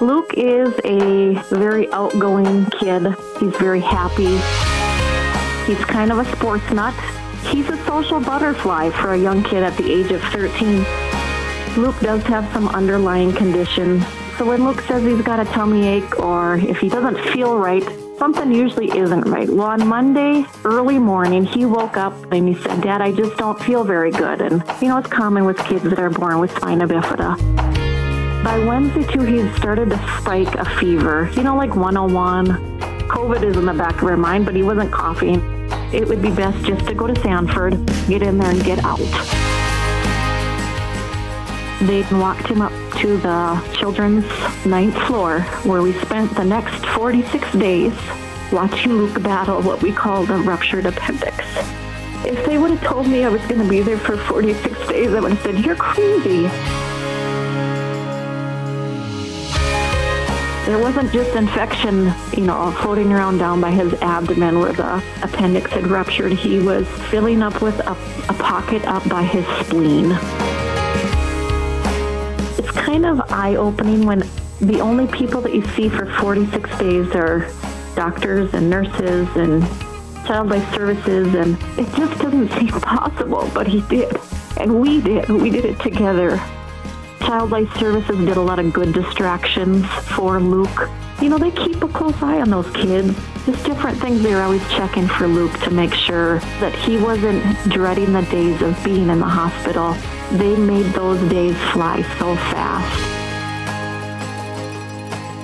Luke is a very outgoing kid. He's very happy. He's kind of a sports nut. He's a social butterfly for a young kid at the age of 13. Luke does have some underlying conditions. So when Luke says he's got a tummy ache or if he doesn't feel right, something usually isn't right. Well, on Monday, early morning, he woke up and he said, Dad, I just don't feel very good. And, you know, it's common with kids that are born with spina bifida. By Wednesday, too, he had started to spike a fever, you know, like 101. COVID is in the back of our mind, but he wasn't coughing. It would be best just to go to Sanford, get in there and get out. They walked him up to the children's ninth floor, where we spent the next 46 days watching Luke battle what we called a ruptured appendix. If they would have told me I was going to be there for 46 days, I would have said, You're crazy. There wasn't just infection, you know, floating around down by his abdomen where the appendix had ruptured. He was filling up with a, a pocket up by his spleen. It's kind of eye-opening when the only people that you see for 46 days are doctors and nurses and child life services, and it just doesn't seem possible, but he did. And we did. We did it together. Child Life Services did a lot of good distractions for Luke. You know, they keep a close eye on those kids. Just different things they're always checking for Luke to make sure that he wasn't dreading the days of being in the hospital. They made those days fly so fast.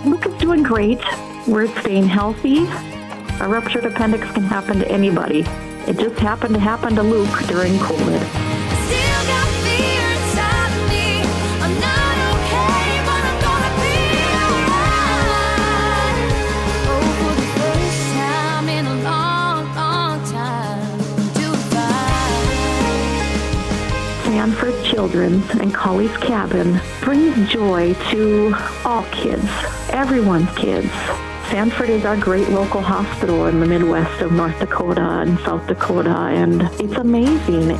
Luke is doing great. We're staying healthy. A ruptured appendix can happen to anybody. It just happened to happen to Luke during COVID. Sanford Children's and Colley's Cabin brings joy to all kids, everyone's kids. Sanford is our great local hospital in the Midwest of North Dakota and South Dakota, and it's amazing.